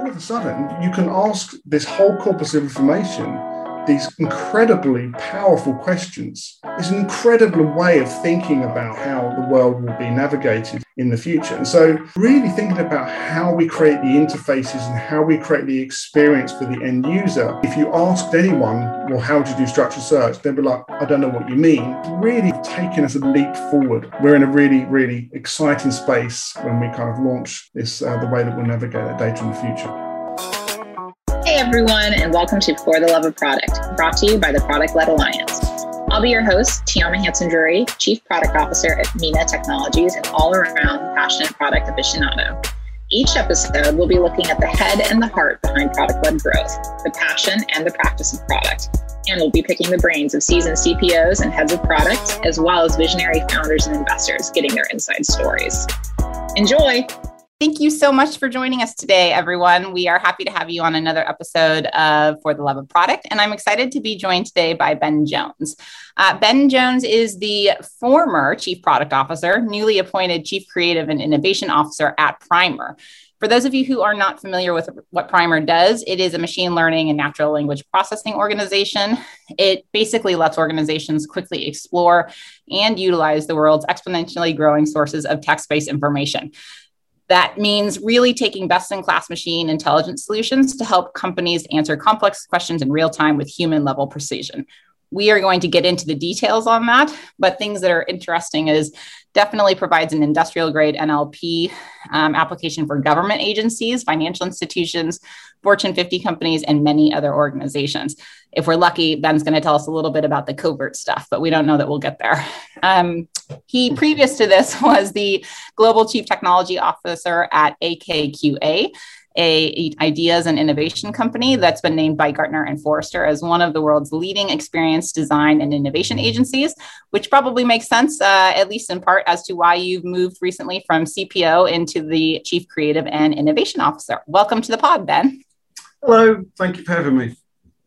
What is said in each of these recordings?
all of a sudden you can ask this whole corpus of information these incredibly powerful questions. It's an incredible way of thinking about how the world will be navigated in the future. And so, really thinking about how we create the interfaces and how we create the experience for the end user. If you asked anyone, well, how do you do structured search? They'd be like, I don't know what you mean. Really taking us a leap forward. We're in a really, really exciting space when we kind of launch this, uh, the way that we'll navigate that data in the future. Everyone, and welcome to For the Love of Product, brought to you by the Product Led Alliance. I'll be your host, Tiama Hanson Drury, Chief Product Officer at Mina Technologies and all around passionate product aficionado. Each episode, we'll be looking at the head and the heart behind product led growth, the passion and the practice of product. And we'll be picking the brains of seasoned CPOs and heads of product, as well as visionary founders and investors getting their inside stories. Enjoy! Thank you so much for joining us today, everyone. We are happy to have you on another episode of For the Love of Product. And I'm excited to be joined today by Ben Jones. Uh, ben Jones is the former Chief Product Officer, newly appointed Chief Creative and Innovation Officer at Primer. For those of you who are not familiar with what Primer does, it is a machine learning and natural language processing organization. It basically lets organizations quickly explore and utilize the world's exponentially growing sources of text based information. That means really taking best in class machine intelligence solutions to help companies answer complex questions in real time with human level precision. We are going to get into the details on that, but things that are interesting is definitely provides an industrial grade NLP um, application for government agencies, financial institutions, Fortune 50 companies, and many other organizations. If we're lucky, Ben's going to tell us a little bit about the covert stuff, but we don't know that we'll get there. Um, he, previous to this, was the Global Chief Technology Officer at AKQA, a ideas and innovation company that's been named by Gartner and Forrester as one of the world's leading experience design and innovation agencies, which probably makes sense, uh, at least in part, as to why you've moved recently from CPO into the Chief Creative and Innovation Officer. Welcome to the pod, Ben. Hello, thank you for having me.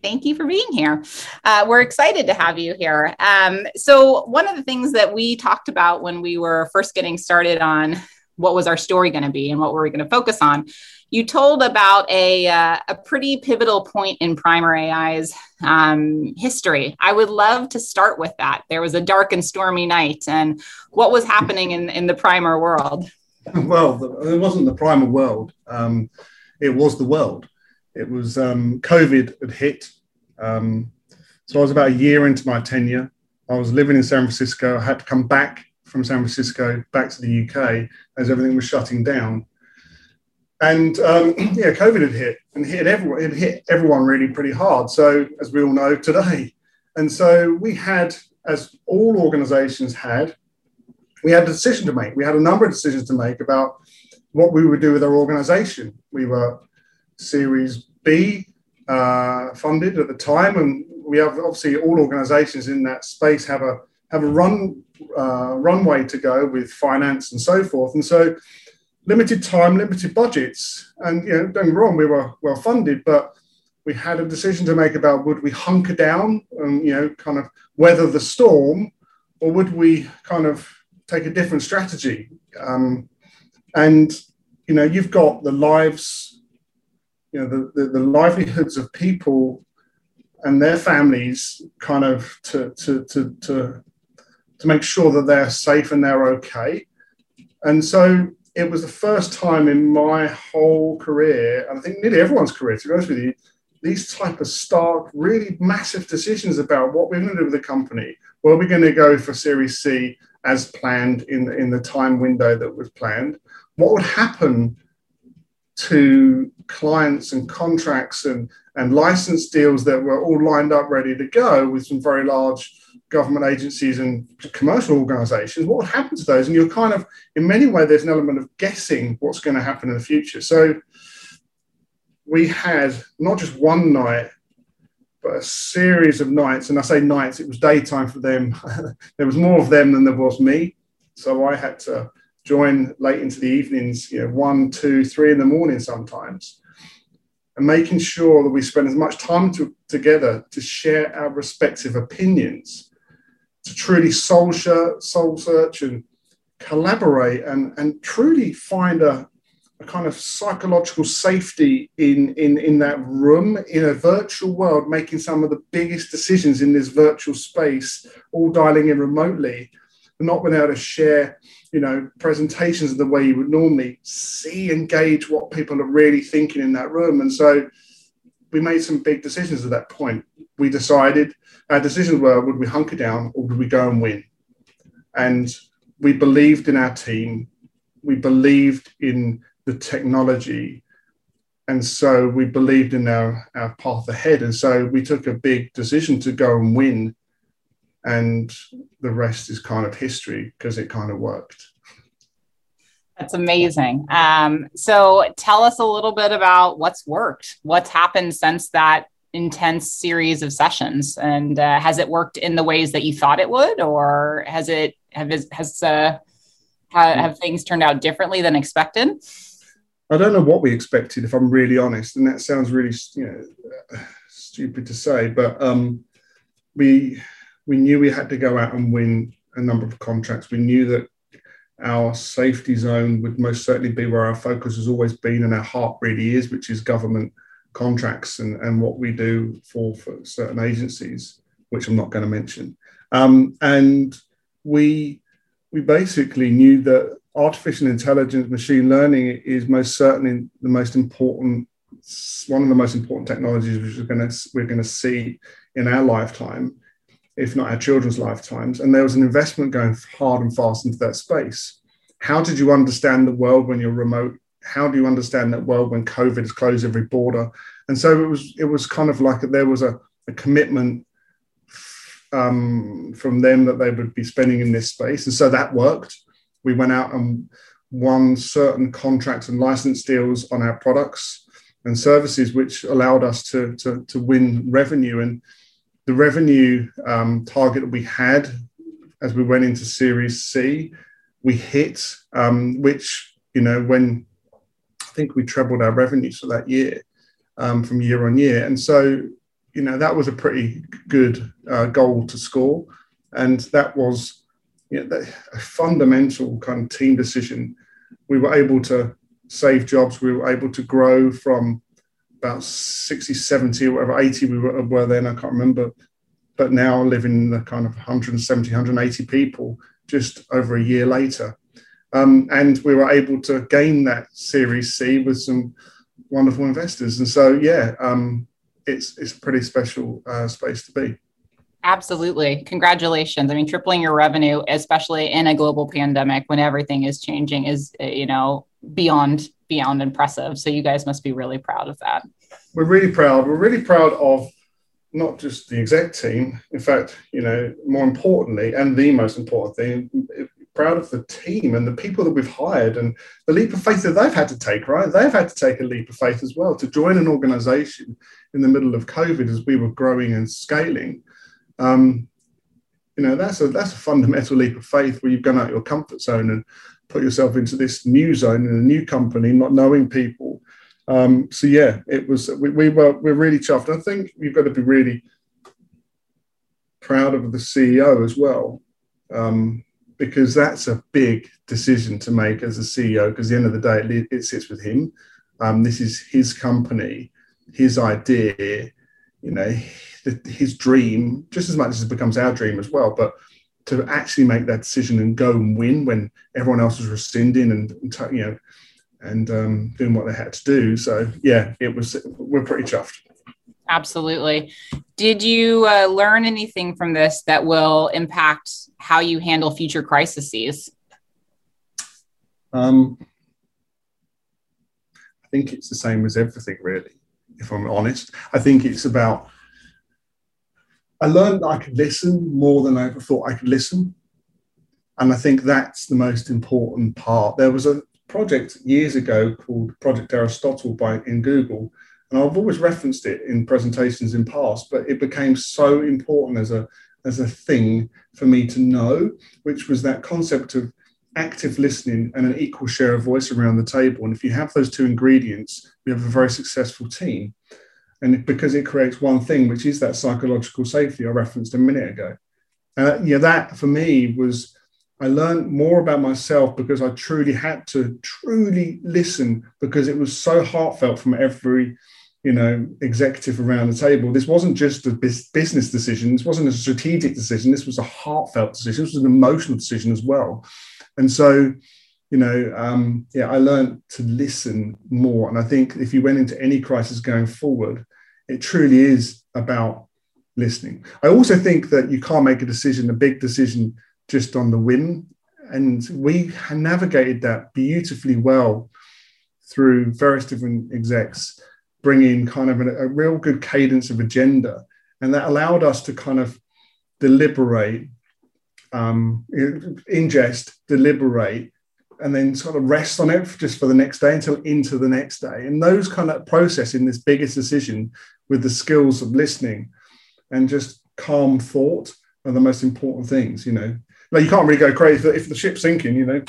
Thank you for being here. Uh, we're excited to have you here. Um, so, one of the things that we talked about when we were first getting started on what was our story going to be and what were we going to focus on you told about a, uh, a pretty pivotal point in primer ai's um, history. I would love to start with that. There was a dark and stormy night and what was happening in, in the primer world? Well it wasn't the primer world. Um, it was the world it was um, covid had hit um, so i was about a year into my tenure i was living in san francisco i had to come back from San Francisco back to the UK as everything was shutting down. And um, yeah, COVID had hit and hit everyone. It hit everyone really pretty hard. So as we all know today, and so we had, as all organisations had, we had a decision to make. We had a number of decisions to make about what we would do with our organisation. We were Series B uh, funded at the time, and we have obviously all organisations in that space have a have a run uh, runway to go with finance and so forth. And so, limited time, limited budgets. And, you know, don't get wrong, we were well funded, but we had a decision to make about would we hunker down and, you know, kind of weather the storm, or would we kind of take a different strategy? Um, and, you know, you've got the lives, you know, the, the, the livelihoods of people and their families kind of to, to, to, to to make sure that they're safe and they're okay. And so it was the first time in my whole career, and I think nearly everyone's career, to be honest with you, these type of stark, really massive decisions about what we're going to do with the company. Were we're going to go for Series C as planned in, in the time window that was planned? What would happen to clients and contracts and, and license deals that were all lined up ready to go with some very large government agencies and commercial organizations, what would happen to those? And you're kind of, in many ways, there's an element of guessing what's going to happen in the future. So we had not just one night, but a series of nights. And I say nights, it was daytime for them. there was more of them than there was me. So I had to join late into the evenings, you know, one, two, three in the morning sometimes. And making sure that we spend as much time to, together to share our respective opinions to truly soul, soul search and collaborate and, and truly find a, a kind of psychological safety in, in, in that room in a virtual world, making some of the biggest decisions in this virtual space, all dialing in remotely, and not being able to share, you know, presentations of the way you would normally see, engage what people are really thinking in that room. And so we made some big decisions at that point. We decided our decisions were would we hunker down or would we go and win? And we believed in our team. We believed in the technology. And so we believed in our, our path ahead. And so we took a big decision to go and win. And the rest is kind of history because it kind of worked. That's amazing. Um, so tell us a little bit about what's worked, what's happened since that intense series of sessions, and uh, has it worked in the ways that you thought it would, or has it have has uh, have, have things turned out differently than expected? I don't know what we expected, if I'm really honest, and that sounds really you know stupid to say, but um, we we knew we had to go out and win a number of contracts. We knew that our safety zone would most certainly be where our focus has always been and our heart really is, which is government contracts and, and what we do for, for certain agencies, which I'm not going to mention. Um, and we we basically knew that artificial intelligence, machine learning is most certainly the most important, one of the most important technologies which we're going to we're going to see in our lifetime if not our children's lifetimes. And there was an investment going hard and fast into that space. How did you understand the world when you're remote? How do you understand that world when COVID has closed every border? And so it was it was kind of like there was a, a commitment um, from them that they would be spending in this space. And so that worked. We went out and won certain contracts and license deals on our products and services, which allowed us to, to, to win revenue. And the revenue um, target that we had as we went into Series C, we hit, um, which, you know, when I think we trebled our revenues for that year um, from year on year. And so, you know, that was a pretty good uh, goal to score. And that was you know, a fundamental kind of team decision. We were able to save jobs, we were able to grow from about 60, 70 or whatever, 80 we were, were then, I can't remember. But now living in the kind of 170, 180 people just over a year later. Um, and we were able to gain that Series C with some wonderful investors. And so, yeah, um, it's, it's a pretty special uh, space to be. Absolutely. Congratulations. I mean, tripling your revenue, especially in a global pandemic when everything is changing, is, you know, beyond beyond impressive. So you guys must be really proud of that. We're really proud. We're really proud of not just the exec team. In fact, you know, more importantly, and the most important thing, proud of the team and the people that we've hired and the leap of faith that they've had to take, right? They've had to take a leap of faith as well to join an organization in the middle of COVID as we were growing and scaling. Um, you know, that's a that's a fundamental leap of faith where you've gone out your comfort zone and put yourself into this new zone in a new company, not knowing people. Um, so yeah, it was we, we were we're really chuffed. I think you've got to be really proud of the CEO as well, um, because that's a big decision to make as a CEO. Because the end of the day, it, it sits with him. Um, this is his company, his idea, you know, his dream, just as much as it becomes our dream as well. But to actually make that decision and go and win when everyone else was rescinding and, you know and um, doing what they had to do. So yeah, it was we're pretty chuffed. Absolutely. Did you uh, learn anything from this that will impact how you handle future crises? Um, I think it's the same as everything, really. If I'm honest, I think it's about I learned that I could listen more than I ever thought I could listen. And I think that's the most important part. There was a project years ago called Project Aristotle by in Google, and I've always referenced it in presentations in past, but it became so important as a as a thing for me to know, which was that concept of active listening and an equal share of voice around the table. And if you have those two ingredients, you have a very successful team and because it creates one thing, which is that psychological safety I referenced a minute ago. Uh, yeah, that for me was I learned more about myself because I truly had to truly listen because it was so heartfelt from every you know executive around the table. This wasn't just a business decision. This wasn't a strategic decision. This was a heartfelt decision. This was an emotional decision as well. And so you know um, yeah i learned to listen more. And i think if you went into any crisis going forward it truly is about listening. I also think that you can't make a decision a big decision just on the whim. And we navigated that beautifully well through various different execs bringing kind of a, a real good cadence of agenda. And that allowed us to kind of deliberate, um, ingest, deliberate, and then sort of rest on it just for the next day until into the next day. And those kind of processing this biggest decision with the skills of listening and just calm thought are the most important things, you know. Like you can't really go crazy if the ship's sinking, you know,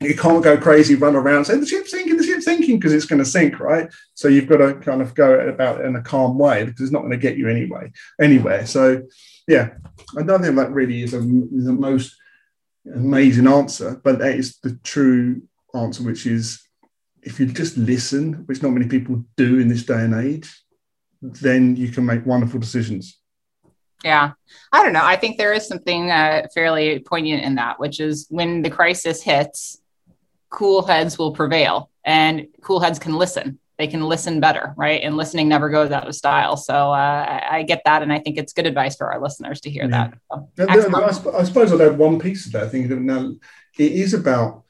you can't go crazy, run around, say the ship's sinking, the ship's sinking, because it's going to sink, right? So you've got to kind of go about it in a calm way because it's not going to get you anyway, anywhere. So, yeah, don't think that really is, a, is the most amazing answer, but that is the true answer, which is if you just listen, which not many people do in this day and age, then you can make wonderful decisions. Yeah. I don't know. I think there is something uh, fairly poignant in that, which is when the crisis hits, cool heads will prevail and cool heads can listen they can listen better right? And listening never goes out of style. So uh, I, I, get that and i think it's good advice for our listeners to hear yeah. that. So, I, I, suppose i'd add one piece of that. I think now it is about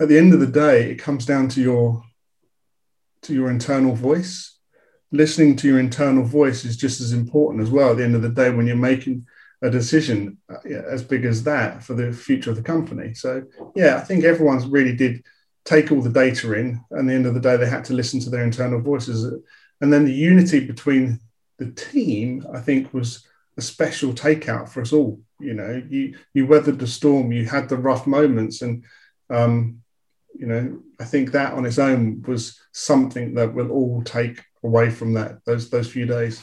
at the end of the day it comes down to your to your internal voice. Listening to your internal voice is just as important as well at the end of the day when you're making a decision uh, as big as that for the future of the company. So yeah, I think everyone's really did take all the data in. And the end of the day, they had to listen to their internal voices, and then the unity between the team, I think, was a special takeout for us all. You know, you you weathered the storm, you had the rough moments, and um, you know, I think that on its own was something that we'll all take away from that those those few days.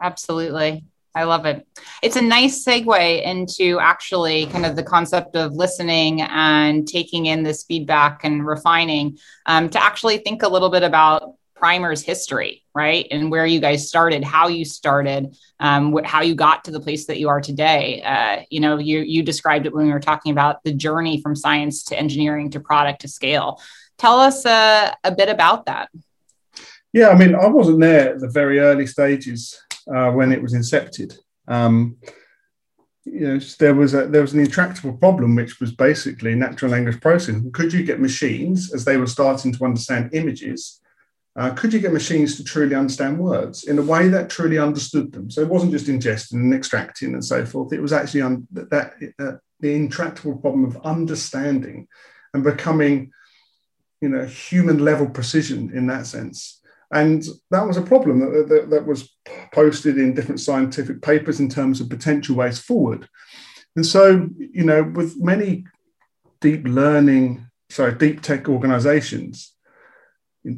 Absolutely. I love it. It's a nice segue into actually kind of the concept of listening and taking in this feedback and refining um, to actually think a little bit about Primer's history, right? And where you guys started, how you started, um, wh- how you got to the place that you are today. Uh, you know, you you described it when we were talking about the journey from science to engineering to product to scale. Tell us uh, a bit about that. Yeah, I mean, I wasn't there at the very early stages uh, when it was incepted. Um, you know, there was a, there was an intractable problem, which was basically natural language processing. Could you get machines, as they were starting to understand images, uh, could you get machines to truly understand words in a way that truly understood them? So it wasn't just ingesting and extracting and so forth. It was actually un- that uh, the intractable problem of understanding and becoming, you know, human level precision in that sense. And that was a problem that, that, that, was posted in different scientific papers in terms of potential ways forward. And so, you know, with many deep learning, sorry, deep tech organizations,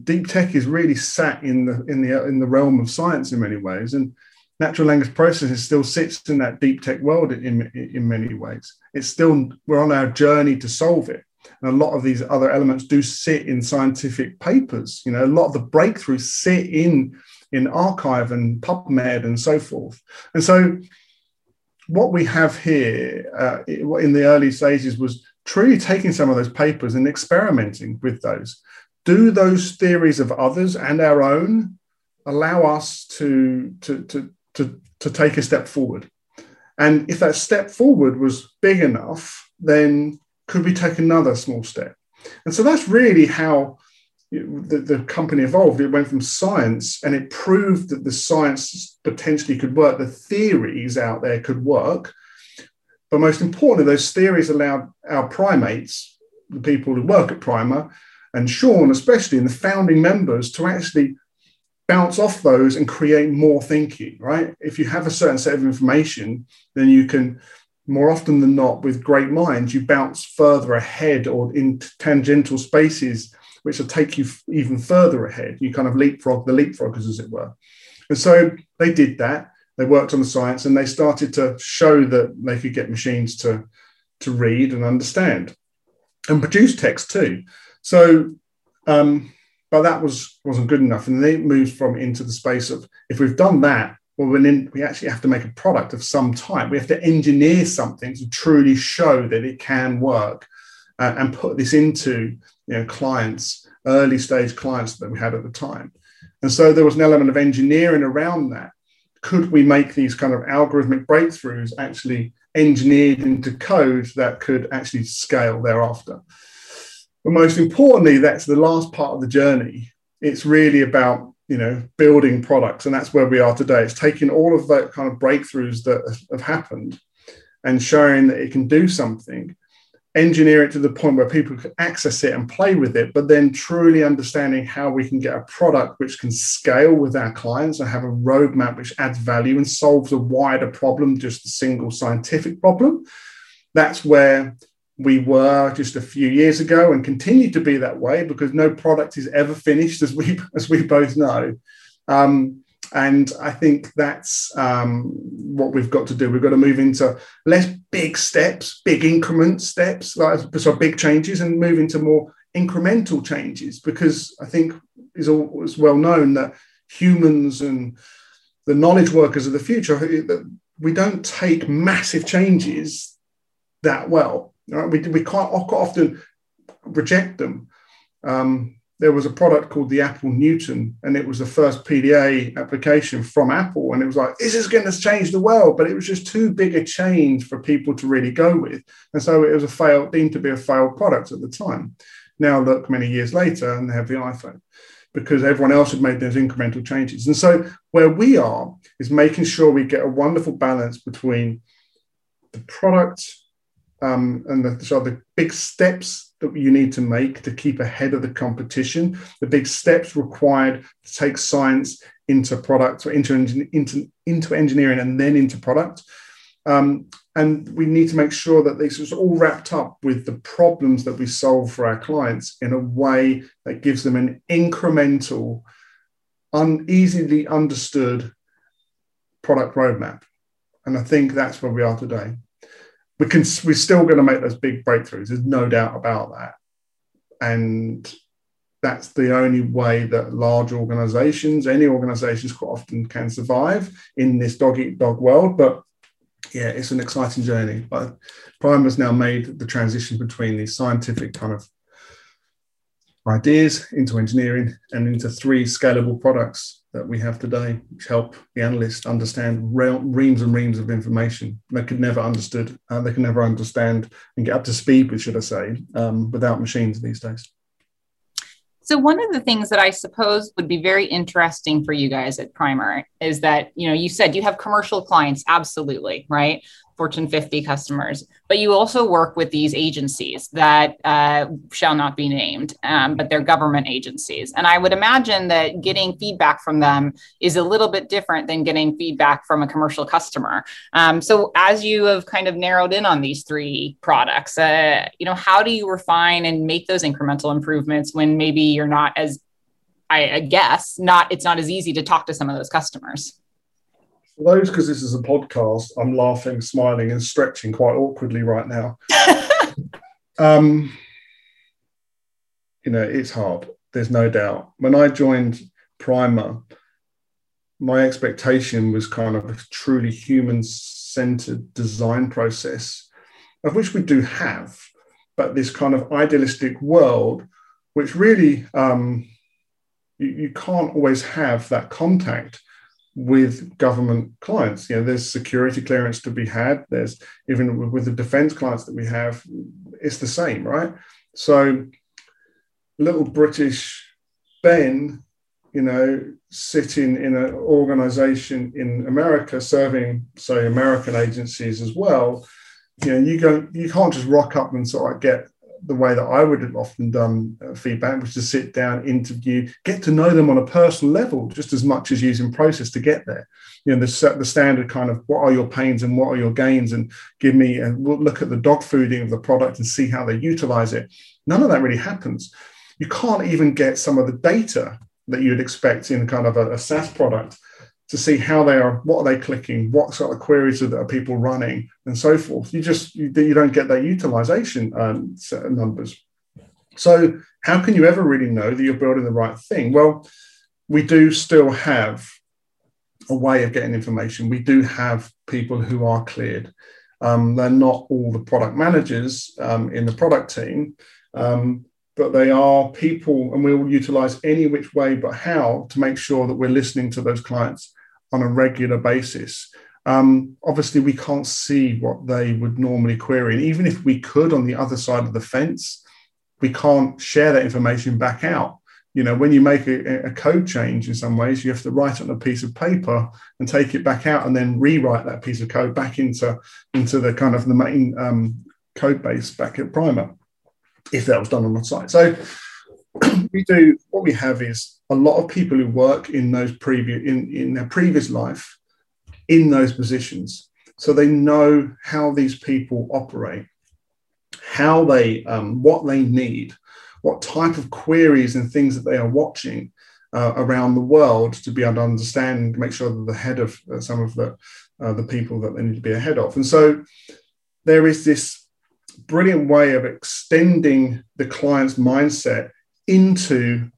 deep tech is really sat in the in the in the realm of science in many ways. And natural language processing still sits in that deep tech world in, in many ways. It's still, we're on our journey to solve it. And a lot of these other elements do sit in scientific papers. You know, a lot of the breakthroughs sit in in arXiv and PubMed and so forth. And so, what we have here uh, in the early stages was truly taking some of those papers and experimenting with those. Do those theories of others and our own allow us to, to, to, to, to take a step forward? And if that step forward was big enough, then could we take another small step? And so that's really how the, the company evolved. It went from science and it proved that the science potentially could work, the theories out there could work. But most importantly, those theories allowed our primates, the people who work at Primer, and Sean, especially, and the founding members, to actually bounce off those and create more thinking, right? If you have a certain set of information, then you can more often than not, with great minds, you bounce further ahead or in tangential spaces which will take you even further ahead. You kind of leapfrog the leapfroggers, as it were. And so they did that. They worked on the science and they started to show that they could get machines to, to read and understand and produce text too. So, um, but that was wasn't good enough, and then it moved from into the space of if we've done that, well, we actually have to make a product of some type. We have to engineer something to truly show that it can work, uh, and put this into you know clients, early stage clients that we had at the time, and so there was an element of engineering around that. Could we make these kind of algorithmic breakthroughs actually engineered into code that could actually scale thereafter. But most importantly, that's the last part of the journey. It's really about you know building products, and that's where we are today. It's taking all of that kind of breakthroughs that have happened and showing that it can do something engineer it to the point where people can access it and play with it, but then truly understanding how we can get a product which can scale with our clients and have a roadmap which adds value and solves a wider problem, just a single scientific problem. That's where we were just a few years ago and continue to be that way because no product is ever finished, as we as we both know. Um, and I think that's um, what we've got to do. We've got to move into less big steps, big increment steps, like so big changes, and move into more incremental changes. Because I think is always well known that humans and the knowledge workers of the future, we don't take massive changes that well. Right? We, we quite often reject them. Um, there was a product called the Apple Newton, and it was the first PDA application from Apple. And it was like, this is going to change the world, but it was just too big a change for people to really go with. And so it was a failed, deemed to be a failed product at the time. Now, look, many years later, and they have the iPhone because everyone else had made those incremental changes. And so where we are is making sure we get a wonderful balance between the product um, and the, so the big steps that you need to make to keep ahead of the competition, the big steps required to take science into product or into, into, into engineering and then into product. Um, and we need to make sure that this is all wrapped up with the problems that we solve for our clients in a way that gives them an incremental, uneasily understood product roadmap. And I think that's where we are today we can we're still going to make those big breakthroughs. There's no doubt about that, and that's the only way that large organizations, any organizations, quite often can survive in this dog eat dog world. But yeah, it's an exciting journey. But Primer has now made the transition between the scientific kind of ideas into engineering and into three scalable products that we have today, which help the analyst understand reams and reams of information they could never understood, uh, they can never understand and get up to speed with, should I say, um, without machines these days. So one of the things that I suppose would be very interesting for you guys at Primer is that, you know, you said you have commercial clients, absolutely, right? Fortune 50 customers, but you also work with these agencies that uh, shall not be named, um, but they're government agencies. And I would imagine that getting feedback from them is a little bit different than getting feedback from a commercial customer. Um, so as you have kind of narrowed in on these three products, uh, you know, how do you refine and make those incremental improvements when maybe you're not as I guess not it's not as easy to talk to some of those customers for those, because this is a podcast, I'm laughing, smiling, and stretching quite awkwardly right now. um, you know, it's hard. There's no doubt. When I joined Primer, my expectation was kind of a truly human centered design process, of which we do have, but this kind of idealistic world, which really um, you, you can't always have that contact with government clients. You know, there's security clearance to be had. There's even with the defense clients that we have, it's the same, right? So, little British Ben, you know, sitting in an organization in America serving, say, American agencies as well. You know, you go, you can't just rock up and sort of get the way that I would have often done uh, feedback was to sit down, interview, get to know them on a personal level, just as much as using process to get there. You know, the, the standard kind of what are your pains and what are your gains, and give me and we'll look at the dog fooding of the product and see how they utilize it. None of that really happens. You can't even get some of the data that you'd expect in kind of a, a SaaS product to see how they are, what are they clicking, what sort of queries are, are people running, and so forth. You just you, you don't get that utilization um, numbers. So how can you ever really know that you're building the right thing? Well, we do still have a way of getting information. We do have people who are cleared. Um, they're not all the product managers um, in the product team, um, but they are people, and we will utilize any which way but how to make sure that we're listening to those clients on a regular basis. Um, obviously, we can't see what they would normally query. And even if we could on the other side of the fence, we can't share that information back out. You know, when you make a, a code change in some ways, you have to write on a piece of paper and take it back out and then rewrite that piece of code back into, into the kind of the main um, code base back at Primer, if that was done on the site. So we do what we have is a lot of people who work in those previous in, in their previous life in those positions. So they know how these people operate how they um, what they need what type of queries and things that they are watching uh, around the world to be able to understand make sure that they're ahead of uh, some of the uh, the people that they need to be ahead of. And so there is this brilliant way of extending the client's mindset into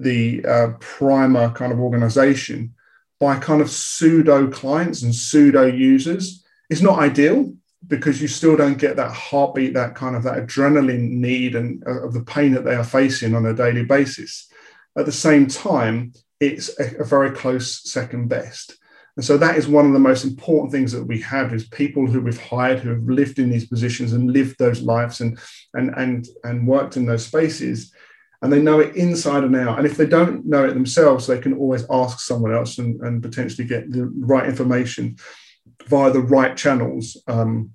the uh, primer kind of organization by kind of pseudo clients and pseudo users is not ideal because you still don't get that heartbeat, that kind of that adrenaline need and uh, of the pain that they are facing on a daily basis. At the same time, it's a, a very close second best. And so that is one of the most important things that we have is people who we've hired who have lived in these positions and lived those lives and and and and worked in those spaces and they know it inside and out. And if they don't know it themselves, they can always ask someone else and, and potentially get the right information via the right channels. Um,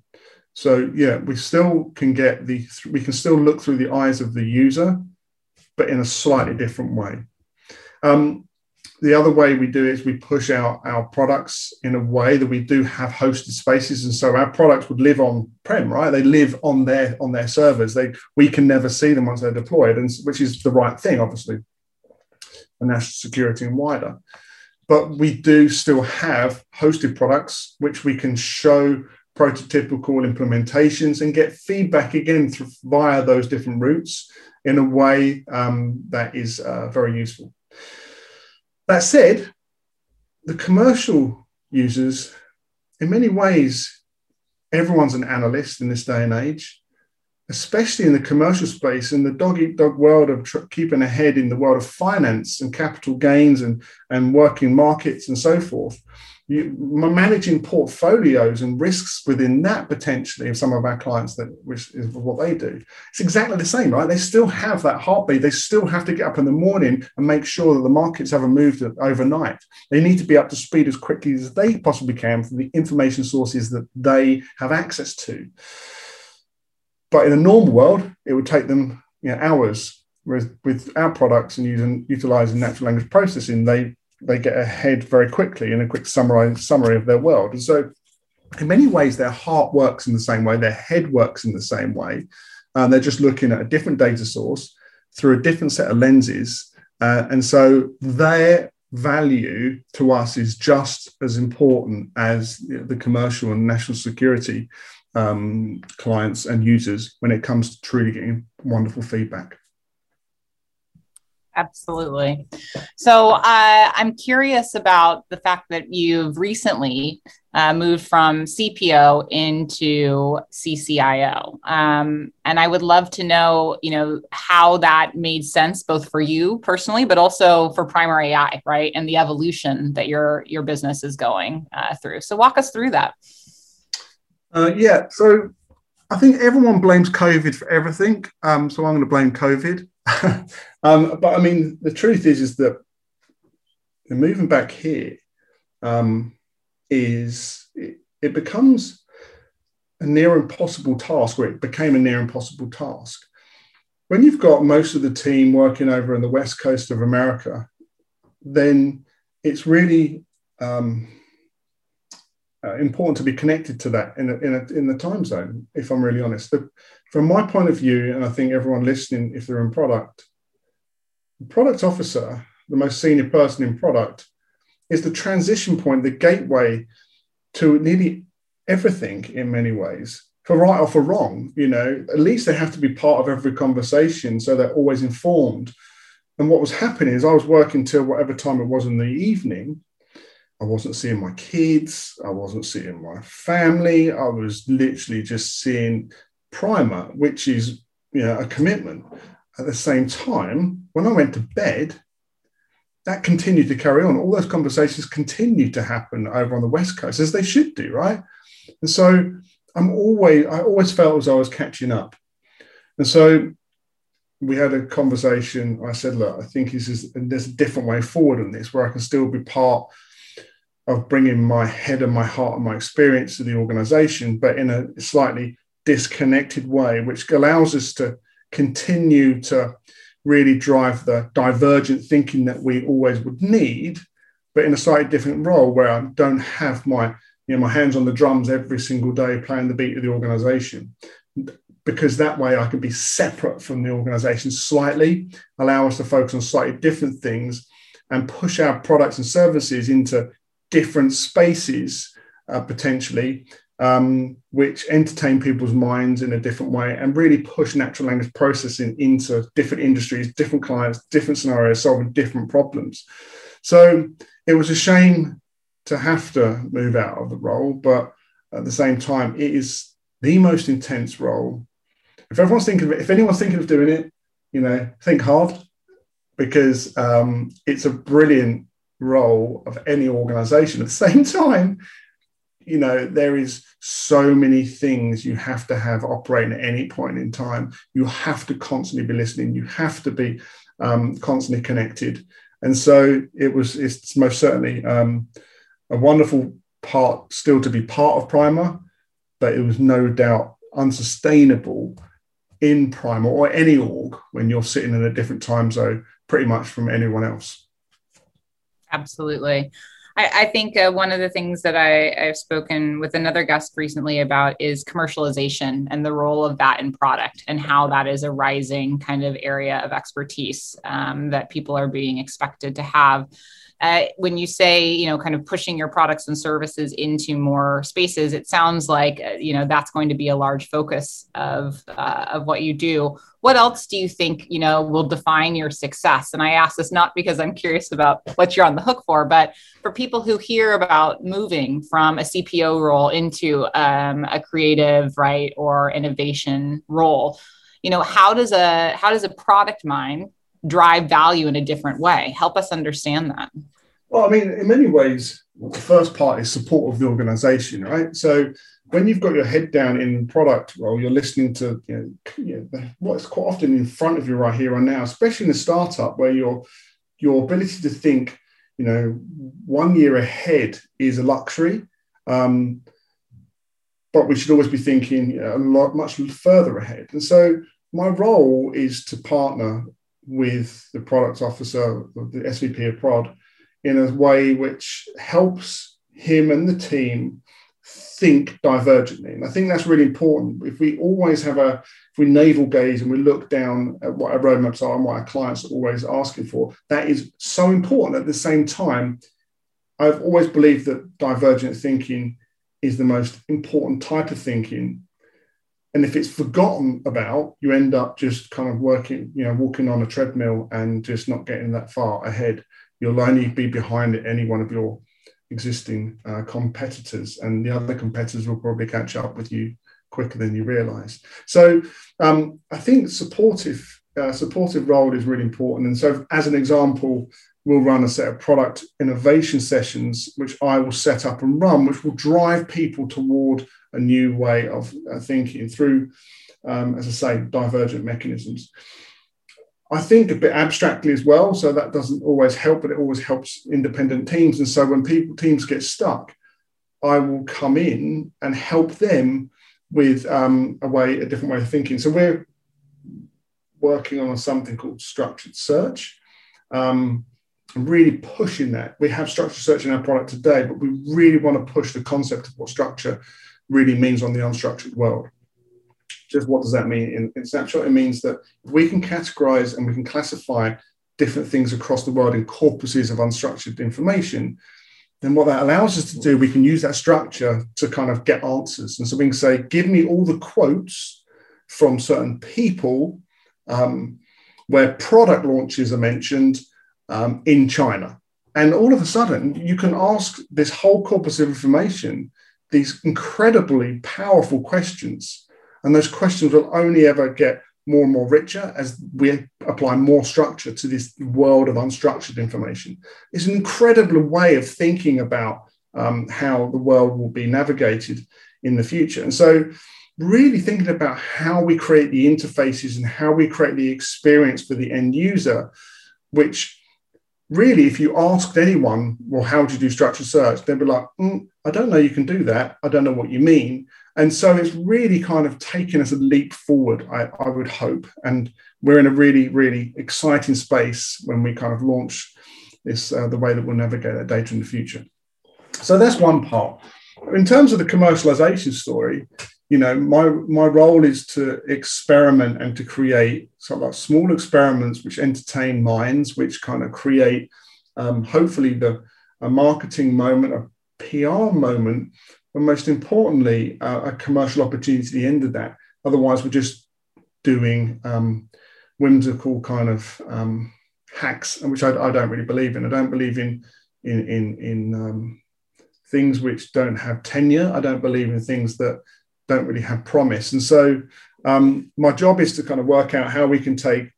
so yeah, we still can get the we can still look through the eyes of the user, but in a slightly different way. Um, the other way we do is we push out our products in a way that we do have hosted spaces. And so our products would live on prem right? They live on their on their servers. They we can never see them once they're deployed and which is the right thing obviously for national security and wider. But we do still have hosted products which we can show prototypical implementations and get feedback again through, via those different routes in a way um, that is uh, very useful that said, the commercial users, in many ways, everyone's an analyst in this day and age, especially in the commercial space, in the dog eat dog world of tr- keeping ahead in the world of finance and capital gains and, and working markets and so forth. You, managing portfolios and risks within that potentially of some of our clients that which is what they do. It's exactly the same right? They still have that heartbeat. They still have to get up in the morning and make sure that the markets haven't moved overnight. They need to be up to speed as quickly as they possibly can from the information sources that they have access to but in a normal world it would take them you know, hours whereas with our products and using utilizing natural language processing they they get ahead very quickly in a quick summary summary of their world. And so, in many ways, their heart works in the same way, their head works in the same way. And they're just looking at a different data source through a different set of lenses. Uh, and so, their value to us is just as important as the commercial and national security um, clients and users when it comes to truly getting wonderful feedback. Absolutely. So uh, I'm curious about the fact that you've recently uh, moved from CPO into CCIO, um, and I would love to know, you know, how that made sense both for you personally, but also for Primer AI, right, and the evolution that your your business is going uh, through. So walk us through that. Uh, yeah. So I think everyone blames COVID for everything. Um, so I'm going to blame COVID. um, but I mean, the truth is, is that moving back here um, is it, it becomes a near impossible task, or it became a near impossible task. When you've got most of the team working over in the west coast of America, then it's really um, uh, important to be connected to that in, a, in, a, in the time zone, if I'm really honest. The, from my point of view, and I think everyone listening, if they're in product, the product officer, the most senior person in product, is the transition point, the gateway to nearly everything in many ways. For right or for wrong, you know, at least they have to be part of every conversation so they're always informed. And what was happening is I was working till whatever time it was in the evening. I wasn't seeing my kids. I wasn't seeing my family. I was literally just seeing primer, which is you know a commitment. At the same time, when I went to bed, that continued to carry on. All those conversations continued to happen over on the West Coast, as they should do, right? And so I'm always, I always felt as I was catching up. And so we had a conversation. I said, look, I think this is, there's a different way forward on this where I can still be part of bringing my head and my heart and my experience to the organization, but in a slightly disconnected way, which allows us to continue to really drive the divergent thinking that we always would need, but in a slightly different role where I don't have my you know my hands on the drums every single day playing the beat of the organization. Because that way I can be separate from the organization slightly, allow us to focus on slightly different things and push our products and services into different spaces uh, potentially um, which entertain people's minds in a different way and really push natural language processing into different industries, different clients, different scenarios, solving different problems. So it was a shame to have to move out of the role, but at the same time, it is the most intense role. If everyone's thinking of it, if anyone's thinking of doing it, you know, think hard because um, it's a brilliant role of any organization. At the same time, you know there is so many things you have to have operating at any point in time. You have to constantly be listening. You have to be um, constantly connected. And so it was it's most certainly um, a wonderful part still to be part of primer but it was no doubt unsustainable in primer or any org when you're sitting in a different time zone pretty much from anyone else absolutely. I, I think uh, one of the things that I, I've spoken with another guest recently about is commercialization and the role of that in product and how that is a rising kind of area of expertise um, that people are being expected to have uh, when you say you know kind of pushing your products and services into more spaces it sounds like uh, you know that's going to be a large focus of uh, of what you do. What else do you think you know will define your success? And i ask this not because i'm curious about what you're on the hook for but for people who hear about moving from a cpo role into um, a creative right or innovation role you know how does a how does a product mind drive value in a different way. Help us understand that. Well, I mean, in many ways, the first part is support of the organization, right? So when you've got your head down in product role, you're listening to you know, what's quite often in front of you right here and now, especially in a startup where your your ability to think, you know, one year ahead is a luxury. Um, but we should always be thinking a lot much further ahead. And so my role is to partner with the product officer, the SVP of prod, in a way which helps him and the team think divergently. And I think that's really important. If we always have a, if we navel gaze and we look down at what our roadmaps are and what our clients are always asking for, that is so important. At the same time, I've always believed that divergent thinking is the most important type of thinking and if it's forgotten about you end up just kind of working you know walking on a treadmill and just not getting that far ahead. You'll only be behind any one of your existing uh, competitors and the other competitors will probably catch up with you quicker than you realize. So um, i think supportive uh, supportive role is really important. And so as an example we'll run a set of product innovation sessions which i will set up and run which will drive people toward a new way of uh, thinking through, um, as I say, divergent mechanisms. I think a bit abstractly as well, so that doesn't always help, but it always helps independent teams. And so when people teams get stuck, I will come in and help them with um, a way, a different way of thinking. So we're working on something called structured search. Um, and really pushing that. We have structured search in our product today, but we really want to push the concept of what structure really means on the unstructured world. Just what does that mean in, in snapshot? It means that if we can categorize and we can classify different things across the world in corpuses of unstructured information, then what that allows us to do, we can use that structure to kind of get answers. And so we can say, give me all the quotes from certain people um, where product launches are mentioned um, in China. And all of a sudden, you can ask this whole corpus of information these incredibly powerful questions. And those questions will only ever get more and more richer as we apply more structure to this world of unstructured information. It's an incredible way of thinking about um, how the world will be navigated in the future. And so, really thinking about how we create the interfaces and how we create the experience for the end user, which really, if you asked anyone, well, how do you do structured search? They'd be like, mm, I don't know you can do that. I don't know what you mean. And so it's really kind of taken us a leap forward, I, I would hope. And we're in a really, really exciting space when we kind of launch this, uh, the way that we'll navigate that data in the future. So that's one part. In terms of the commercialization story, you know, my my role is to experiment and to create sort of like small experiments which entertain minds, which kind of create, um, hopefully, the a marketing moment, a PR moment, but most importantly, uh, a commercial opportunity at the end of that. Otherwise, we're just doing um, whimsical kind of um, hacks, which I, I, don't really believe in. I don't believe in in in, in um, things which don't have tenure. I don't believe in things that don't really have promise. And so um, my job is to kind of work out how we can take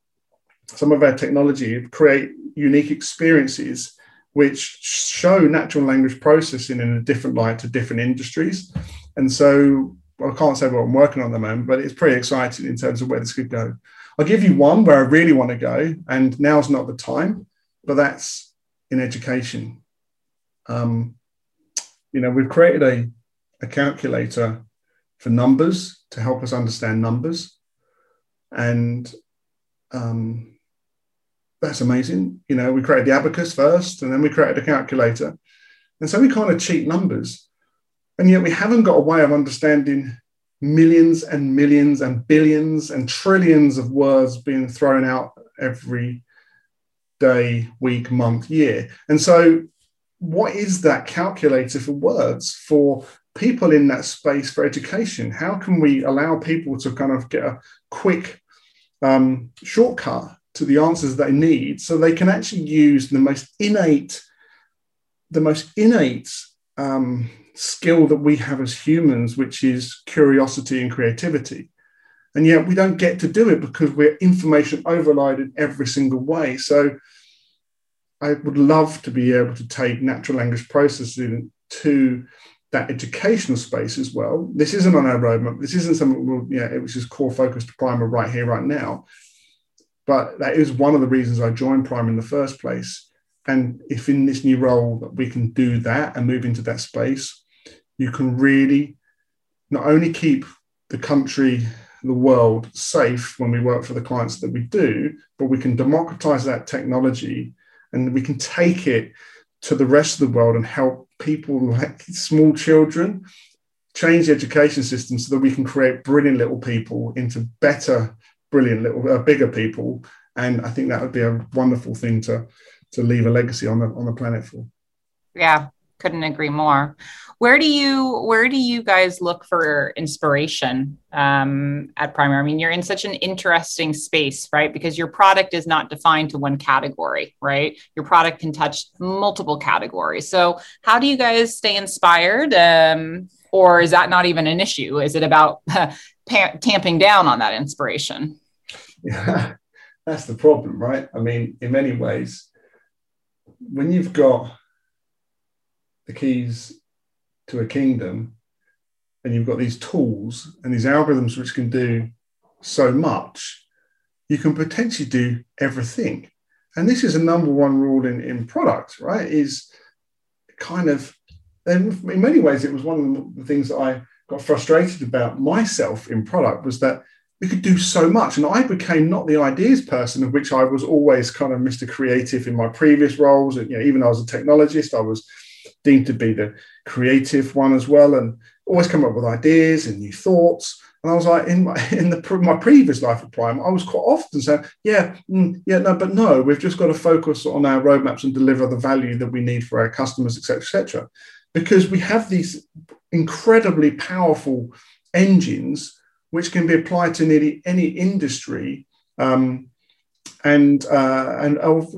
some of our technology, create unique experiences which show natural language processing in a different light to different industries. And so well, I can't say what I'm working on at the moment, but it's pretty exciting in terms of where this could go. I'll give you one where I really want to go, and now's not the time, but that's in education. Um, you know, we've created a, a calculator for numbers to help us understand numbers. And um, that's amazing. You know, we created the abacus first, and then we created a calculator. And so we kind of cheat numbers. And yet we haven't got a way of understanding millions and millions and billions and trillions of words being thrown out every day, week, month, year. And so, what is that calculator for words for people in that space for education? How can we allow people to kind of get a quick um, shortcut to the answers they need so they can actually use the most innate, the most innate um, skill that we have as humans, which is curiosity and creativity. And yet we don't get to do it because we're information overloaded every single way. So I would love to be able to take natural language processing to that educational space as well. This isn't on our roadmap. This isn't something we'll, yeah, it was just core focus to Primer right here, right now. But that is one of the reasons I joined Primer in the first place. And if in this new role that we can do that and move into that space, you can really not only keep the country, the world safe when we work for the clients that we do, but we can democratize that technology and we can take it to the rest of the world and help people like small children change the education system so that we can create brilliant little people into better brilliant little uh, bigger people. And i think that would be a wonderful thing to to leave a legacy on the on the planet for. Yeah couldn't agree more. Where do you where do you guys look for inspiration um, at primer i mean you're in such an interesting space right? Because your product is not defined to one category right? Your product can touch multiple categories. So how do you guys stay inspired um, or is that not even an issue? Is it about tamping down on that inspiration yeah that's the problem right i mean in many ways when you've got the keys to a kingdom and you've got these tools and these algorithms which can do so much, you can potentially do everything. And this is a number one rule in, in products, right? Is kind of, and in many ways, it was one of the things that I got frustrated about myself in product was that we could do so much. And I became not the ideas person, of which I was always kind of Mr. Creative in my previous roles. And, you know, even though I was a technologist, I was deemed to be the creative one as well, and always come up with ideas and new thoughts. And I was like, in my in the my previous life at Primer, I was quite often saying, yeah, mm, yeah, no, but no, we've just got to focus on our roadmaps and deliver the value that we need for our customers, etc., etc. Because we have these incredibly powerful engines which can be applied to nearly any industry um, and uh, and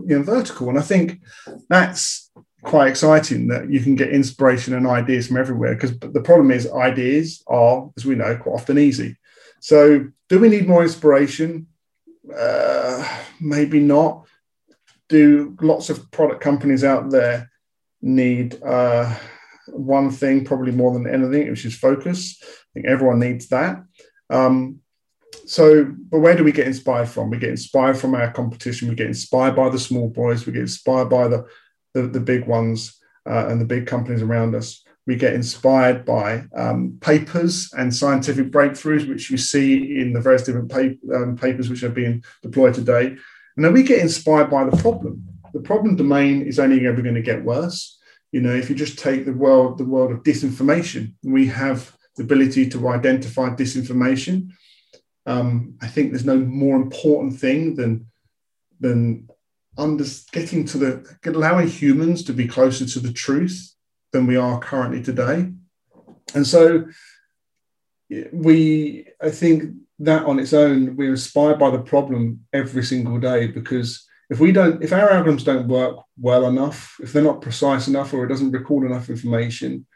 you know, vertical. And I think that's quite exciting that you can get inspiration and ideas from everywhere. Because the problem is, ideas are, as we know, quite often easy. So, do we need more inspiration? Uh, maybe not. Do lots of product companies out there need uh, one thing, probably more than anything, which is focus? I think everyone needs that. Um, so, but where do we get inspired from? We get inspired from our competition. We get inspired by the small boys. We get inspired by the the, the big ones uh, and the big companies around us. We get inspired by um, papers and scientific breakthroughs, which you see in the various different um, papers which are being deployed today. And then we get inspired by the problem. The problem domain is only ever going to get worse. You know, if you just take the world, the world of disinformation, we have the ability to identify disinformation. Um, I think there's no more important thing than than under, getting to the allowing humans to be closer to the truth than we are currently today. And so we, I think that on its own, we're inspired by the problem every single day because if we don't, if our algorithms don't work well enough, if they're not precise enough, or it doesn't record enough information,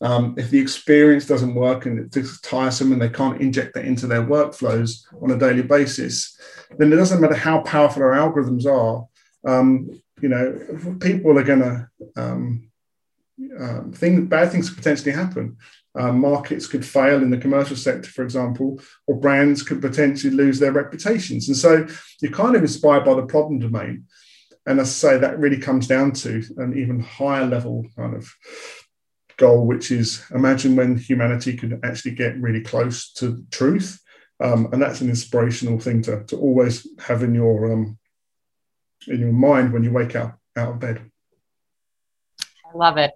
um, if the experience doesn't work and it's tiresome and they can't inject that into their workflows on a daily basis, then it doesn't matter how powerful our algorithms are. Um, you know, people are going to um, um, things, bad things potentially happen. Um, markets could fail in the commercial sector, for example, or brands could potentially lose their reputations. And so you're kind of inspired by the problem domain. And as I say, that really comes down to an even higher level kind of goal, which is imagine when humanity could actually get really close to truth. Um, and that's an inspirational thing to, to always have in your um, in your mind when you wake up out of bed. I love it.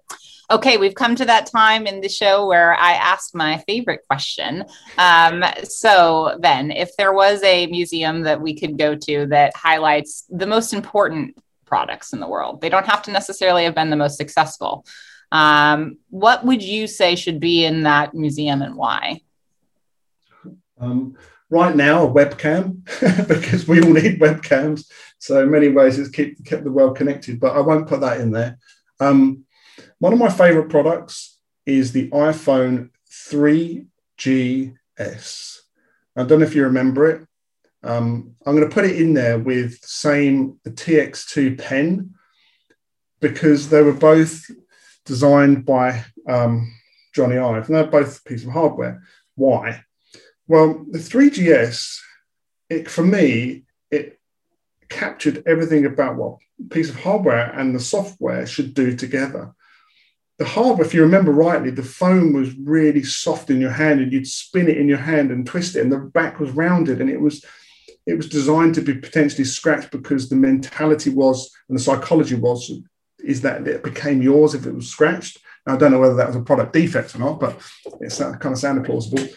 Okay, we've come to that time in the show where I ask my favorite question. Um, so, Ben, if there was a museum that we could go to that highlights the most important products in the world, they don't have to necessarily have been the most successful. Um, what would you say should be in that museum and why? Um, right now, a webcam, because we all need webcams. So, in many ways, it's keep, kept the world connected, but I won't put that in there. Um, one of my favorite products is the iPhone 3GS. I don't know if you remember it. Um, I'm going to put it in there with same the TX2 pen because they were both designed by um, Jony Ive, and they're both a piece of hardware. Why? Well, the 3GS, it, for me, it captured everything about what piece of hardware and the software should do together. The hardware, if you remember rightly, the phone was really soft in your hand, and you'd spin it in your hand and twist it, and the back was rounded, and it was it was designed to be potentially scratched because the mentality was and the psychology was is that it became yours if it was scratched. Now, I don't know whether that was a product defect or not, but it kind of sounded plausible.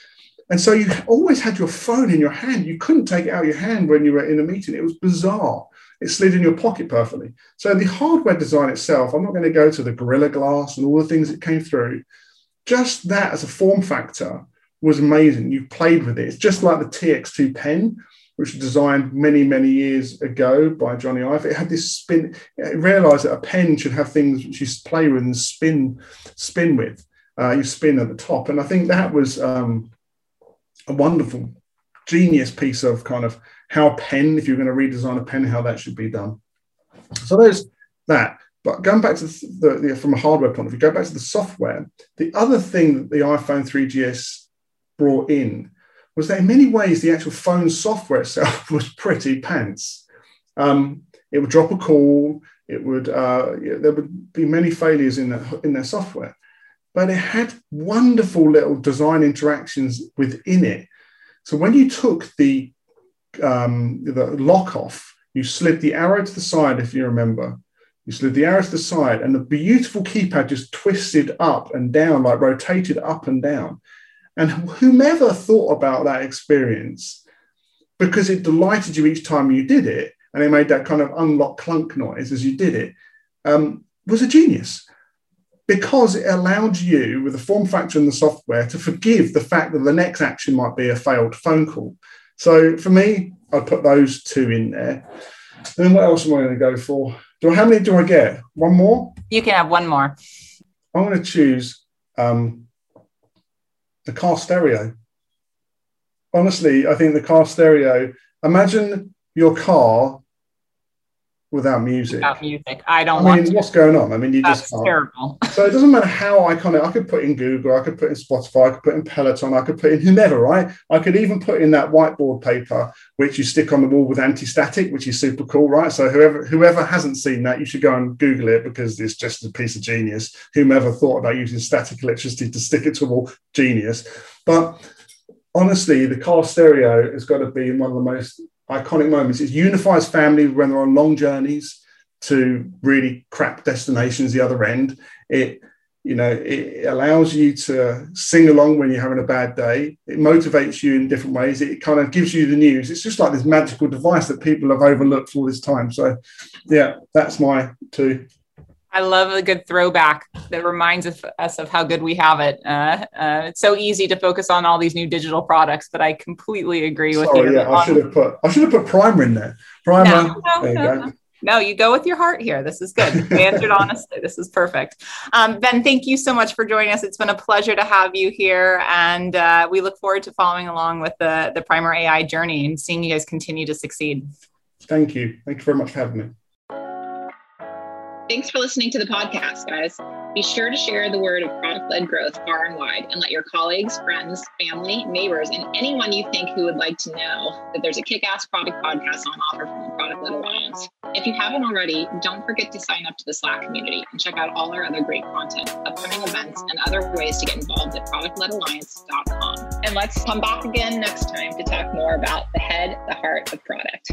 And so you always had your phone in your hand. You couldn't take it out of your hand when you were in a meeting. It was bizarre. It slid in your pocket perfectly. So the hardware design itself, I'm not going to go to the Gorilla Glass and all the things that came through. Just that as a form factor was amazing. You played with it. It's just like the TX2 pen which was designed many, many years ago by Jony Ive. It had this spin. It realized that a pen should have things which you play with and spin, spin with. Uh, you spin at the top, and I think that was um, a wonderful, genius piece of kind of how pen, if you're going to redesign a pen, how that should be done. So there's that. But going back to the, the, from a hardware point of view, go back to the software. The other thing that the iPhone 3GS brought in was that in many ways the actual phone software itself was pretty pants. Um, it would drop a call. It would uh, there would be many failures in that, in their software, but it had wonderful little design interactions within it. So when you took the um, the lock off, you slid the arrow to the side, if you remember. You slid the arrow to the side, and the beautiful keypad just twisted up and down, like rotated up and down And whomever thought about that experience, because it delighted you each time you did it, and it made that kind of unlock clunk noise as you did it, um, was a genius because it allowed you, with the form factor and the software, to forgive the fact that the next action might be a failed phone call. So for me, I put those two in there. And then what else am I going to go for? Do I, how many do I get? One more? You can have one more. I'm going to choose um, the car stereo. Honestly, I think the car stereo. Imagine your car without music. Without music, I don't. I mean, what's going on? I mean, you That's just can't. terrible. So it doesn't matter how iconic. I could put in Google, I could put in Spotify, I could put in Peloton, I could put in whomever, right? I could even put in that whiteboard paper which you stick on the wall with anti-static, which is super cool, right? So whoever whoever hasn't seen that, you should go and Google it because it's just a piece of genius. Whomever thought about using static electricity to stick it to a wall, genius. But honestly, the car stereo has got to be one of the most iconic moments. It unifies family when they're on long journeys to really crap destinations the other end. It you know it allows you to sing along when you're having a bad day. It motivates you in different ways. It kind of gives you the news. It's just like this magical device that people have overlooked all this time. So yeah that's my two I love a good throwback that reminds us of how good we have it. Uh, uh, it's so easy to focus on all these new digital products, but I completely agree with Sorry, you. yeah i should have put i should have put primer in there primer No, no, there you no, go no. No, you go with your heart here. This is good. You answered honestly. This is perfect. Um, ben, thank you so much for joining us. It's been a pleasure to have you here, and uh, we look forward to following along with the the Primer AI journey and seeing you guys continue to succeed. thank you thank you very much for having me Thanks for listening to the podcast, guys. Be sure to share the word of product led growth far and wide and let your colleagues, friends, family, neighbors, and anyone you think who would like to know that there's a kick ass product podcast on offer from the Product Led Alliance. If you haven't already, don't forget to sign up to the Slack community and check out all our other great content, upcoming events, and other ways to get involved at productledalliance.com. And let's come back again next time to talk more about the head, the heart of product.